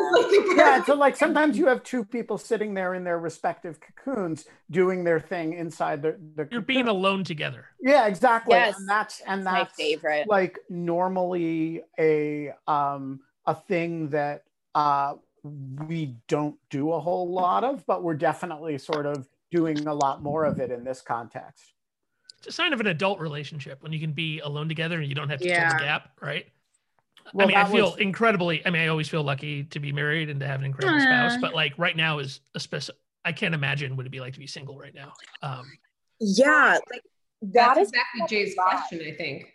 yeah. So like sometimes you have two people sitting there in their respective cocoons doing their thing inside the, the You're being alone together. Yeah, exactly. Yes. And that's and that's, that's my favorite. Like normally a um a thing that uh we don't do a whole lot of, but we're definitely sort of doing a lot more of it in this context. It's a sign of an adult relationship when you can be alone together and you don't have to Yeah. fill the gap, right? Well, I mean, I feel was- incredibly. I mean, I always feel lucky to be married and to have an incredible spouse. But like right now is a specific. I can't imagine what it'd be like to be single right now. Um, Yeah, like that That's is exactly Jay's question, I think.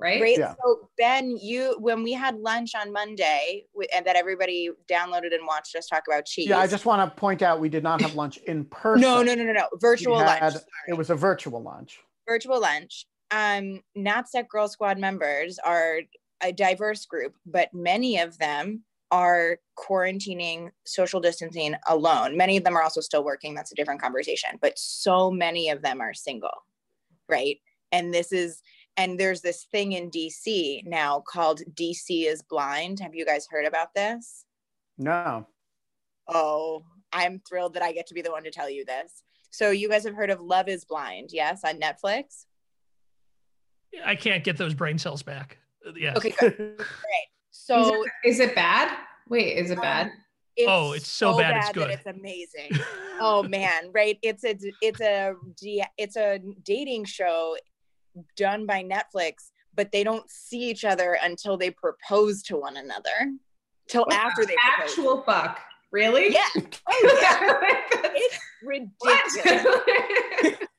Right? Right. Yeah. So Ben, you when we had lunch on Monday wi- and that everybody downloaded and watched us talk about cheese. Yeah, I just want to point out we did not have lunch in person. no, no, no, no, no. Virtual had- lunch. sorry. It was a virtual lunch. virtual lunch. Um, NatSec Girl Squad members are a diverse group, but many of them are quarantining, social distancing alone. Many of them are also still working. That's a different conversation. But so many of them are single, right? And this is, and there's this thing in DC now called DC is blind. Have you guys heard about this? No. Oh, I'm thrilled that I get to be the one to tell you this. So you guys have heard of Love is Blind, yes, on Netflix? I can't get those brain cells back. Uh, yeah. Okay, good. So Is it bad? Wait, is it um, bad? it's Oh, it's so bad, it's good. it's amazing. oh man, right? It's a it's a it's a dating show done by Netflix, but they don't see each other until they propose to one another. Till after they propose. Actual fuck. Really? yeah, oh yeah, it's ridiculous.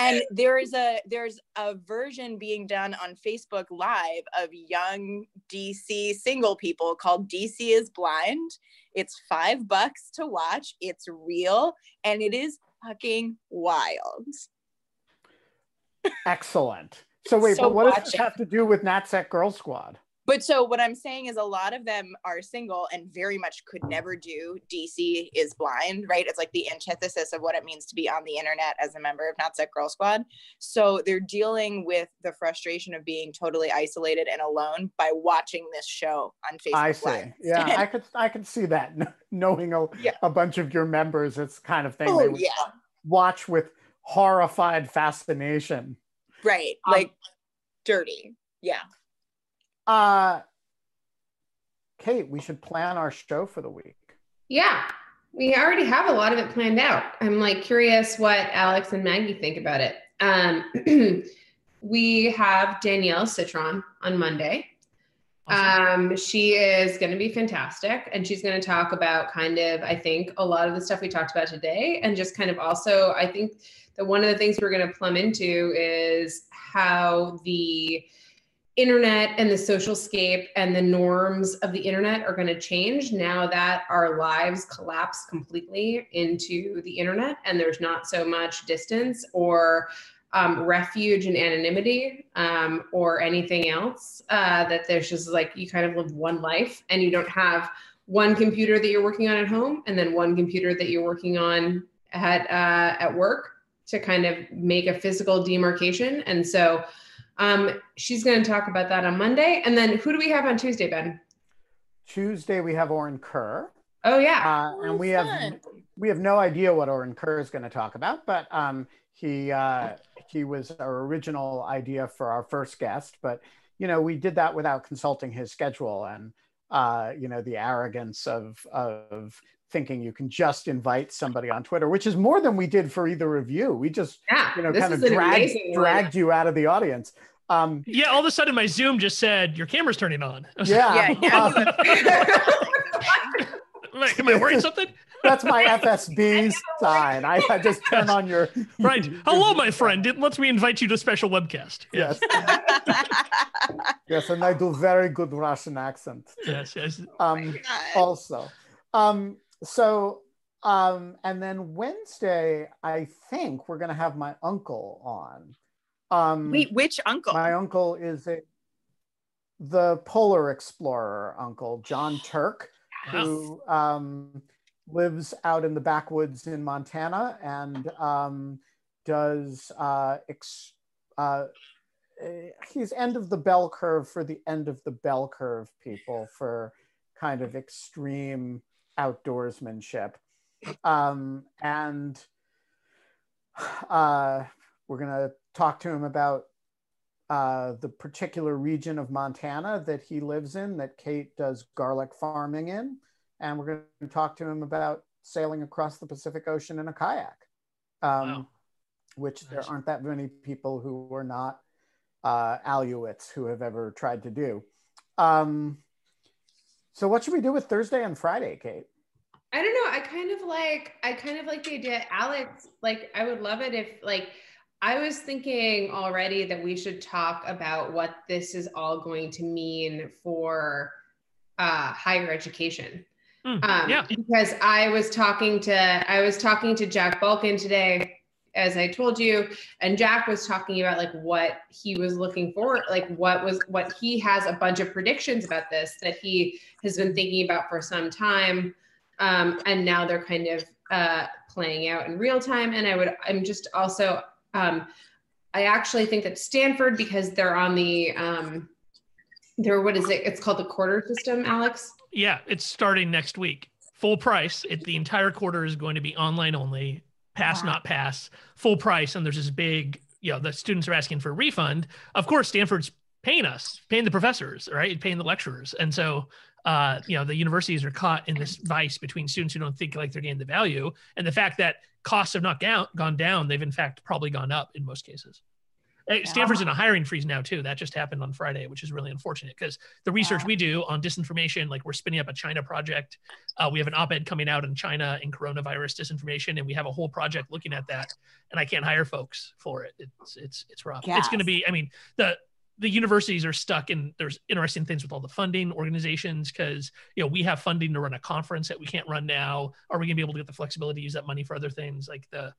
and there is a there's a version being done on facebook live of young dc single people called dc is blind it's five bucks to watch it's real and it is fucking wild Excellent. So wait, So but what does this it. have to do with NatSec Girl Squad? but so what i'm saying is a lot of them are single and very much could never do dc is blind right it's like the antithesis of what it means to be on the internet as a member of NatSec girl squad so they're dealing with the frustration of being totally isolated and alone by watching this show on facebook I see. Live. Yeah, I could I could see that. Knowing a, Yeah. a bunch of your members, it's kind of thing oh, they oh would yeah watch with horrified fascination. right Um, like dirty yeah Uh Kate, we should plan our show for the week. yeah. We already have a lot of it planned out. I'm like curious what Alex and Maggie think about it. Um, we have Danielle Citron on Monday. Awesome. Um, she is going to be fantastic, and she's going to talk about kind of, I think, a lot of the stuff we talked about today, and just kind of also, I think that one of the things we're going to plumb into is how the internet and the social scape and the norms of the internet are going to change now that our lives collapse completely into the internet and there's not so much distance or um, refuge and anonymity um, or anything else uh, that there's just like you kind of live one life and you don't have one computer that you're working on at home and then one computer that you're working on at uh, at work to kind of make a physical demarcation and so um, she's going to talk about that on monday and then who do we have on tuesday ben Tuesday we have Orin Kerr. oh yeah Uh, and we have we have no idea what Orin Kerr is going to talk about, but um, he uh, he was our original idea for our first guest. But you know, we did that without consulting his schedule, and uh, you know, the arrogance of of thinking you can just invite somebody on Twitter, which is more than we did for either of you. We just yeah you know this kind is of dragged amazing dragged you out of the audience. Um, Yeah, all of a sudden my Zoom just said your camera's turning on. I like, yeah, Yeah, yeah. um, am, I, wearing something? that's my FSB sign. I, I just turn on your Right. Hello, my friend. It lets me invite you to a special webcast. Yes, yes, and I do very good Russian accent. Yes. Yes. Um, also, um, so um, and then Wednesday, I think we're gonna have my uncle on. Um, Wait, which uncle? my uncle is a the polar explorer uncle, Jon Turk, who um, lives out in the backwoods in Montana and um, does uh, ex- uh, he's end of the bell curve for the end of the bell curve people for kind of extreme outdoorsmanship. Um, and uh, we're going to talk to him about uh, the particular region of Montana that he lives in, that Kate does garlic farming in. And we're going to talk to him about sailing across the Pacific Ocean in a kayak, um, Wow. which there aren't that many people who are not uh, Aleuts who have ever tried to do. Um, so, what should we do with Thursday and Friday, Kate? I don't know. I kind of like I kind of like the idea. Alex, like I would love it if like I was thinking already that we should talk about what this is all going to mean for uh, higher education. Mm, Um, yeah. Because I was talking to I was talking to Jack Balkin today, as I told you, and Jack was talking about like what he was looking for, like what was what he has a bunch of predictions about this that he has been thinking about for some time, um, and now they're kind of uh, playing out in real time. And I would I'm just also um, I actually think that Stanford because they're on the um, they're what is it? It's called the quarter system, Alex. Yeah. It's starting next week. Full price. It, the entire quarter is going to be online only. Pass, Wow. not pass. Full price. And there's this big, you know, the students are asking for a refund. Of course, Stanford's paying us, paying the professors, right? Paying the lecturers. And so, uh, you know, the universities are caught in this vice between students who don't think like they're getting the value and the fact that costs have not gone, gone down. They've in fact probably gone up in most cases. Hey, Stanford's in a hiring freeze now too. That just happened on Friday, which is really unfortunate because the research Wow. we do on disinformation, like we're spinning up a China project. Uh, we have an op-ed coming out in China and coronavirus disinformation, and we have a whole project looking at that. And I can't hire folks for it. It's it's it's rough. It's going to be. I mean, the the universities are stuck in there's interesting things with all the funding organizations because you know we have funding to run a conference that we can't run now. Are we going to be able to get the flexibility to use that money for other things? Like the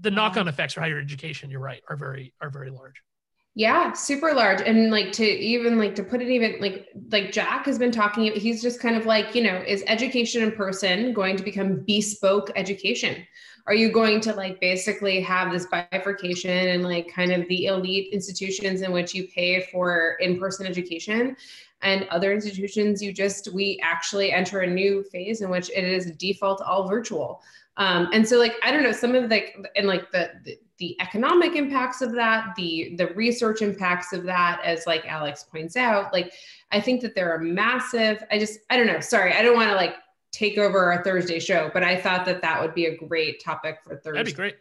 the knock-on effects for higher education you're right are very are very large Yeah, super large. And like to even like to put it even like like Jack has been talking, he's just kind of like, you know, is education in person going to become bespoke education? Are you going to like basically have this bifurcation and like kind of the elite institutions in which you pay for in-person education and other institutions you just we actually enter a new phase in which it is default all virtual. Um, and so like I don't know some of the and like the, the the economic impacts of that the the research impacts of that as like alex points out like i think that there are massive i just i don't know sorry i don't want to like take over our thursday show but i thought that that would be a great topic for thursday that'd be great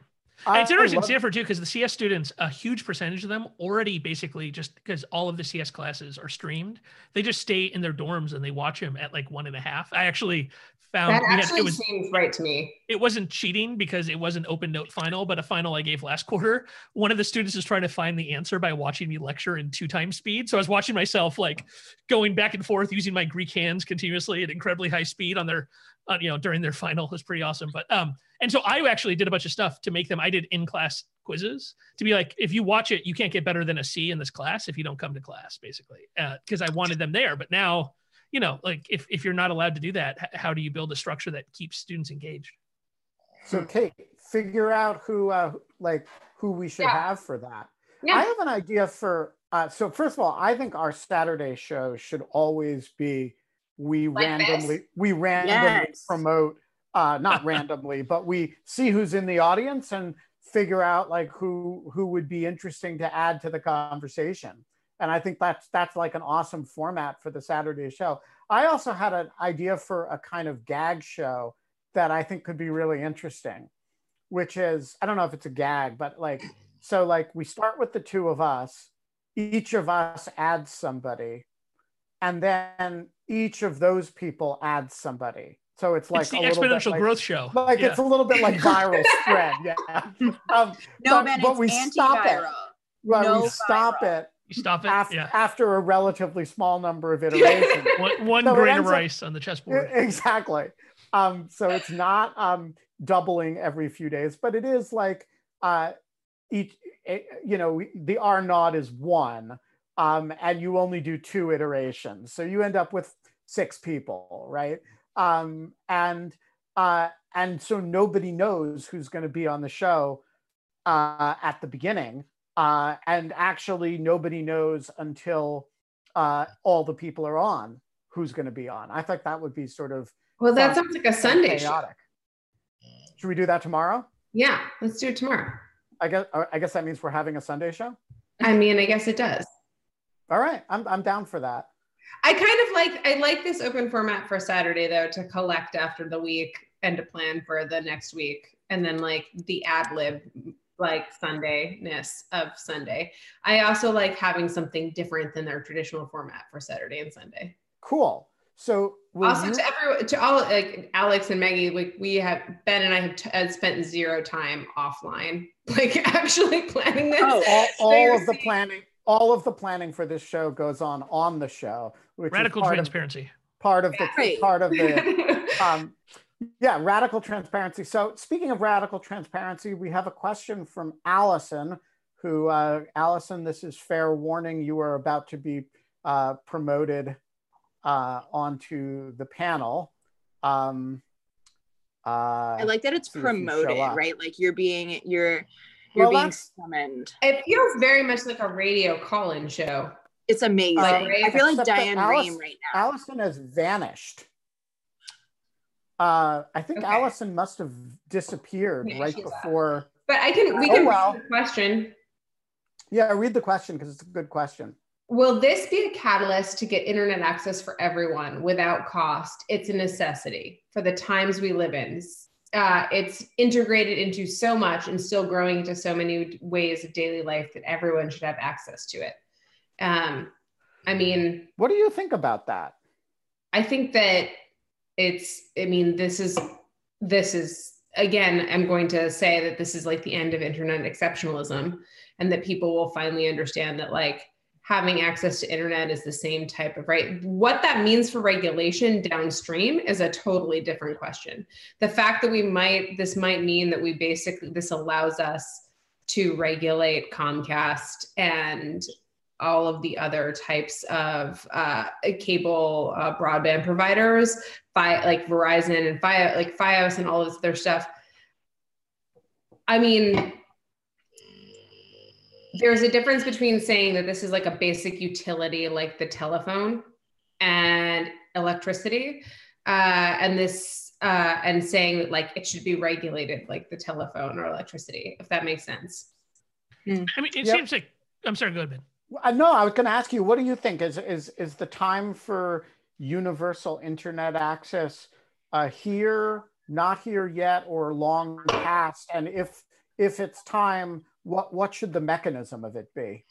I- it's interesting love- Stanford too because the CS students, a huge percentage of them already basically just because all of the CS classes are streamed, they just stay in their dorms and they watch them at like one and a half. I actually found that we had, actually it was seems right to me it wasn't cheating because it was an open note final, but a final I gave last quarter. One of the students is trying to find the answer by watching me lecture in two times speed. So I was watching myself like going back and forth using my Greek hands continuously at incredibly high speed on their, uh, you know, during their final. It was pretty awesome. But um, and so I actually did a bunch of stuff to make them. I did in class quizzes to be like, if you watch it, you can't get better than a C in this class if you don't come to class, basically, because I wanted them there. But now. You know, like if, if you're not allowed to do that, h- how do you build a structure that keeps students engaged? So Kate, figure out who uh, like who we should Yeah. have for that. yeah I have an idea for uh, so first of all, I think our Saturday show should always be we Like this? randomly we randomly Yes. promote uh, not randomly, but we see who's in the audience and figure out like who who would be interesting to add to the conversation. And I think that's that's like an awesome format for the Saturday show. I also had an idea for a kind of gag show that I think could be really interesting, which is I don't know if it's a gag, but like so like we start with the two of us, each of us adds somebody, and then each of those people adds somebody. So it's like it's the a little bit exponential like- growth show. Like Yeah. it's a little bit like viral spread. Yeah. Um, No, but, Ben, but it's we stop it. antiviral. No we stop viral. it you stop it. after, yeah. after a relatively small number of iterations. One, one So grain of ends up- rice on the chessboard. exactly. Um, so it's not um, doubling every few days, but it is like uh, each, eh, you know, the R naught is one, um, and you only do two iterations. So you end up with six people, right? Um, and uh, and so nobody knows who's going to be on the show uh, at the beginning, uh, and actually nobody knows until uh, all the people are on who's going to be on. I thought that would be sort of Well, that sounds like a Sunday show. Should we do that tomorrow? Yeah, let's do it tomorrow. I guess I guess that means we're having a Sunday show. I mean, I guess it does. All right, I'm I'm down for that. I kind of like I like this open format for Saturday though to collect after the week and to plan for the next week and then like the ad lib like Sunday ness of Sunday. I also like having something different than their traditional format for Saturday and Sunday. Cool. So also you- to everyone to all like Alex and Maggie like we have Ben and I have t- uh, spent zero time offline like actually planning this. Oh, all, all of the planning all of the planning for this show goes on on the show, which Radical is part transparency. Of, part of the Right. part of the um, yeah, radical transparency. So, speaking of radical transparency, we have a question from Allison, who, uh, Allison, this is fair warning. You are about to be uh, promoted uh, onto the panel. Um, uh, I like that it's see if you show promoted, right? Like you're being you're you're Well, being summoned. it feels very much like a radio call-in show. It's amazing. Um, I feel like Diane Alice- Rehm right now. Allison has vanished. Uh, I think Okay. Allison must have disappeared Maybe right she's out. before. But I can we Oh, can well. read the question. Yeah, read the question because it's a good question. Will this be a catalyst to get internet access for everyone without cost? It's a necessity for the times we live in. Uh, it's integrated into so much and still growing into so many ways of daily life that everyone should have access to it. Um, I mean, What do you think about that? I think that it's, I mean, this is, this is, again, I'm going to say that this is like the end of internet exceptionalism and that people will finally understand that like having access to internet is the same type of right. What that means for regulation downstream is a totally different question. The fact that we might, this might mean that we basically, this allows us to regulate Comcast and all of the other types of uh, cable uh, broadband providers, like Verizon and Fi- like FiOS and all of other stuff. I mean, there's a difference between saying that this is like a basic utility, like the telephone and electricity, uh, and this uh, and saying that like it should be regulated like the telephone or electricity, if that makes sense. I mean, it Yep. seems like I'm sorry. Go ahead, Ben. Uh, no, I was going to ask you. What do you think is is is the time for universal internet access uh, here, not here yet, or long past? And if if it's time, what what should the mechanism of it be?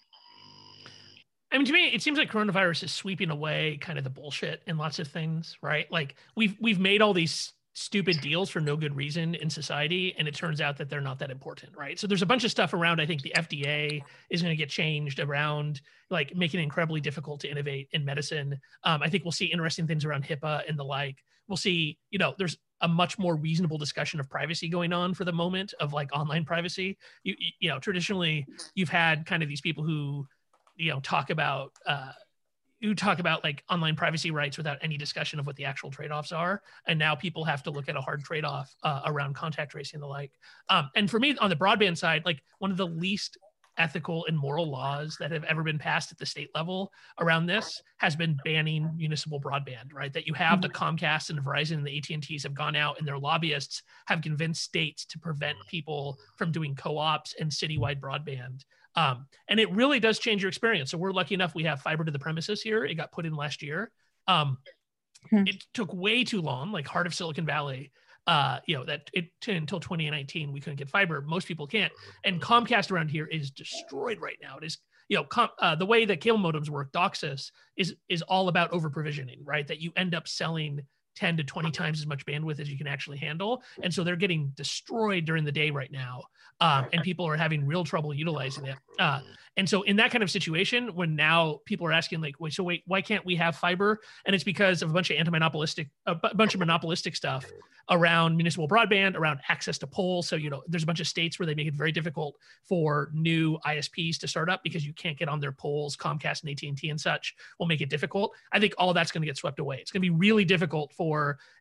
I mean, to me, it seems like coronavirus is sweeping away kind of the bullshit in lots of things, right? Like we've we've made all these stupid deals for no good reason in society, and it turns out that they're not that important, right? So there's a bunch of stuff around. I think the FDA is going to get changed around, like making it incredibly difficult to innovate in medicine. Um, I think we'll see interesting things around HIPAA and the like. We'll see, you know, there's a much more reasonable discussion of privacy going on for the moment of like online privacy. You you, know, traditionally you've had kind of these people who you know talk about uh, you talk about like online privacy rights without any discussion of what the actual trade-offs are and now people have to look at a hard trade-off uh, around contact tracing and the like um, and for me on the broadband side like one of the least ethical and moral laws that have ever been passed at the state level around this has been banning municipal broadband right that you have the comcast and the verizon and the at&ts have gone out and their lobbyists have convinced states to prevent people from doing co-ops and citywide broadband um, and it really does change your experience. So we're lucky enough we have fiber to the premises here. It got put in last year. Um, Hmm. It took way too long, like heart of Silicon Valley. Uh, you know that it until 2019 we couldn't get fiber. Most people can't. And Comcast around here is destroyed right now. It is you know com- uh, the way that cable modems work. DOCSIS is is all about over provisioning, right? That you end up selling 10 to 20 times as much bandwidth as you can actually handle. And so they're getting destroyed during the day right now. Um, and people are having real trouble utilizing it. Uh, and so in that kind of situation, when now people are asking like, wait, so wait, why can't we have fiber? And it's because of a bunch of anti-monopolistic, a b- bunch of monopolistic stuff around municipal broadband, around access to poles. So, you know, there's a bunch of states where they make it very difficult for new ISPs to start up because you can't get on their poles. Comcast and AT&T and such will make it difficult. I think all that's going to get swept away. It's going to be really difficult for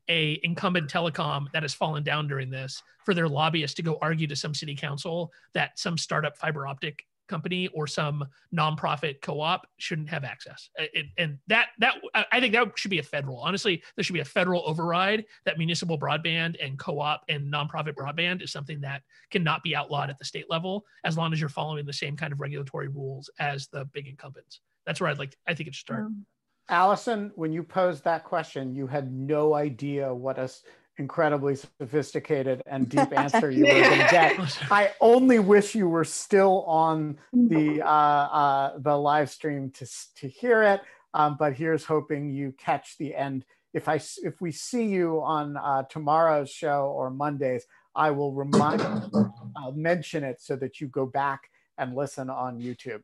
a incumbent telecom that has fallen down during this for their lobbyists to go argue to some city council that some startup fiber optic company or some nonprofit co-op shouldn't have access. And that that I think that should be a federal. Honestly, there should be a federal override that municipal broadband and co-op and nonprofit broadband is something that cannot be outlawed at the state level as long as you're following the same kind of regulatory rules as the big incumbents. That's where I'd like. I think it should start. Um, Allison, when you posed that question, you had no idea what a incredibly sophisticated and deep answer you were going to get. I only wish you were still on the uh, uh, the live stream to to hear it. Um, but here's hoping you catch the end. If I if we see you on uh, tomorrow's show or Mondays, I will remind I'll mention it so that you go back and listen on YouTube.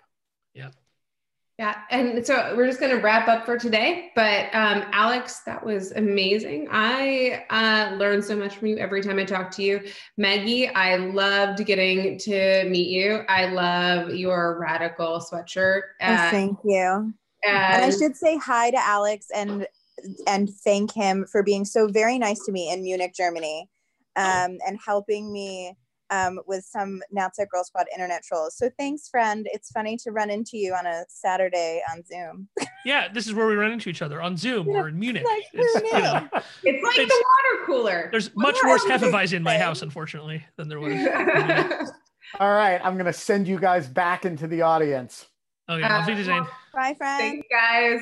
Yeah. Yeah, and so we're just going to wrap up for today. But um, Alex, that was amazing. I uh, learned so much from you every time I talk to you. Maggie, I loved getting to meet you. I love your radical sweatshirt. Uh, thank you. And, and I should say hi to Alex and and thank him for being so very nice to me in Munich, Germany, um, and helping me um, with some NatSec Girl Squad internet trolls. So thanks, friend. It's funny to run into you on a Saturday on Zoom. yeah, this is where we run into each other on Zoom or in Munich. Like, it's, you know, it's like it's, the water cooler. There's much worse Hefeweizen in my house, unfortunately, than there was. All right, I'm going to send you guys back into the audience. Okay, uh, Zane. Bye, friends. Thanks, guys.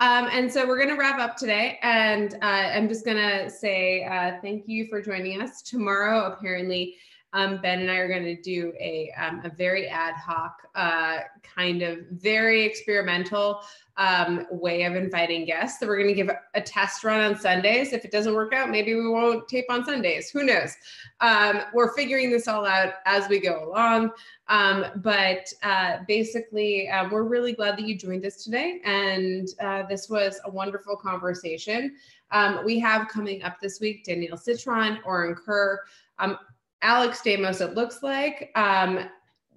Um, and so we're going to wrap up today. And uh, I'm just going to say uh, thank you for joining us. Tomorrow, apparently, um, Ben and I are going to do a, um, a very ad hoc, uh, kind of very experimental um, way of inviting guests. So we're going to give a test run on Sundays. If it doesn't work out, maybe we won't tape on Sundays. Who knows? Um, we're figuring this all out as we go along. Um, but uh, basically, uh, we're really glad that you joined us today. And uh, this was a wonderful conversation. We have coming up this week Danielle Citron, Orin Kerr. Um, Alex Stamos, it looks like. Um,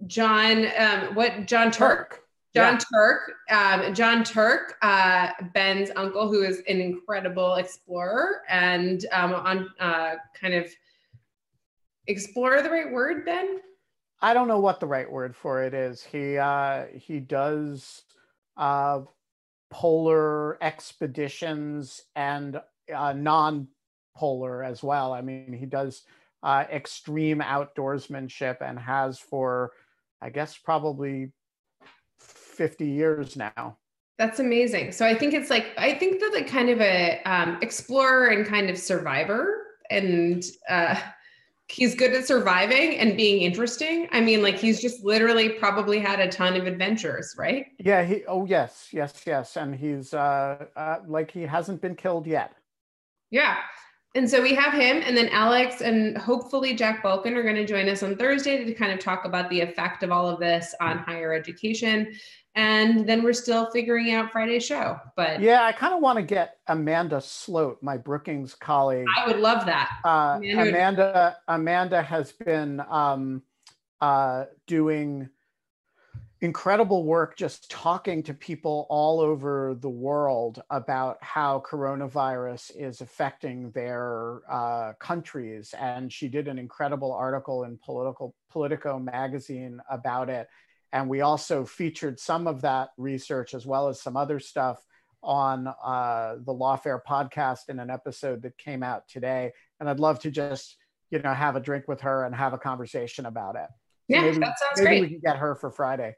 John, um, what Jon Turk. John yeah. Turk, um, Jon Turk, uh, Ben's uncle, who is an incredible explorer and um, on uh, kind of explorer, the right word, Ben? I don't know what the right word for it is. He uh, he does uh, polar expeditions and uh, non-polar as well. I mean, he does uh, extreme outdoorsmanship and has for, I guess, probably 50 years now. That's amazing. So I think it's like I think that like kind of a um, explorer and kind of survivor, and uh, he's good at surviving and being interesting. I mean, like he's just literally probably had a ton of adventures, right? Yeah. He. Oh yes, yes, yes, and he's uh, uh like he hasn't been killed yet. Yeah. And so we have him, and then Alex and hopefully Jack Balkin are going to join us on Thursday to kind of talk about the effect of all of this on higher education. And then we're still figuring out Friday's show. But yeah, I kind of want to get Amanda Sloat, my Brookings colleague. I would love that. Uh, Amanda, Amanda has been um, uh, doing incredible work just talking to people all over the world about how coronavirus is affecting their uh, countries. And she did an incredible article in Political Politico magazine about it. And we also featured some of that research as well as some other stuff on uh, the Lawfare podcast in an episode that came out today. And I'd love to just, you know, have a drink with her and have a conversation about it. Yeah, maybe, that sounds maybe great. We can get her for Friday.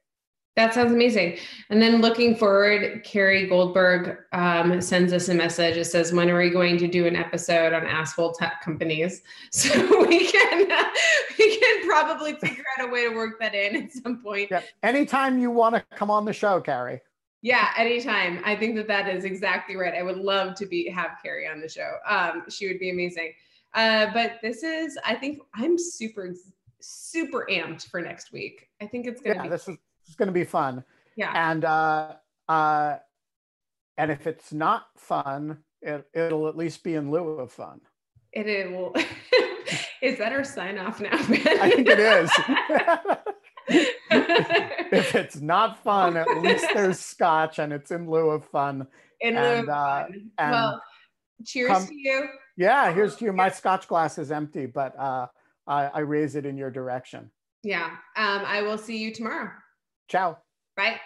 That sounds amazing. And then looking forward, Carrie Goldberg um, sends us a message. It says, "When are we going to do an episode on asshole tech companies?" So we can uh, we can probably figure out a way to work that in at some point. Yeah. Anytime you want to come on the show, Carrie. Yeah, anytime. I think that that is exactly right. I would love to be have Carrie on the show. Um, she would be amazing. Uh, but this is, I think, I'm super, super amped for next week. I think it's gonna Yeah, be. this is, is going to be fun. yeah. And uh, uh, and if it's not fun, it, it'll at least be in lieu of fun. It, it will. is that our sign off now? I think it is. if it's not fun, at least there's scotch and it's in lieu of fun. In lieu And, of uh, fun. well, cheers come- to you. Yeah, here's to you. My scotch glass is empty, but uh, I, I raise it in your direction. Yeah. Um, I will see you tomorrow. Ciao. Bye.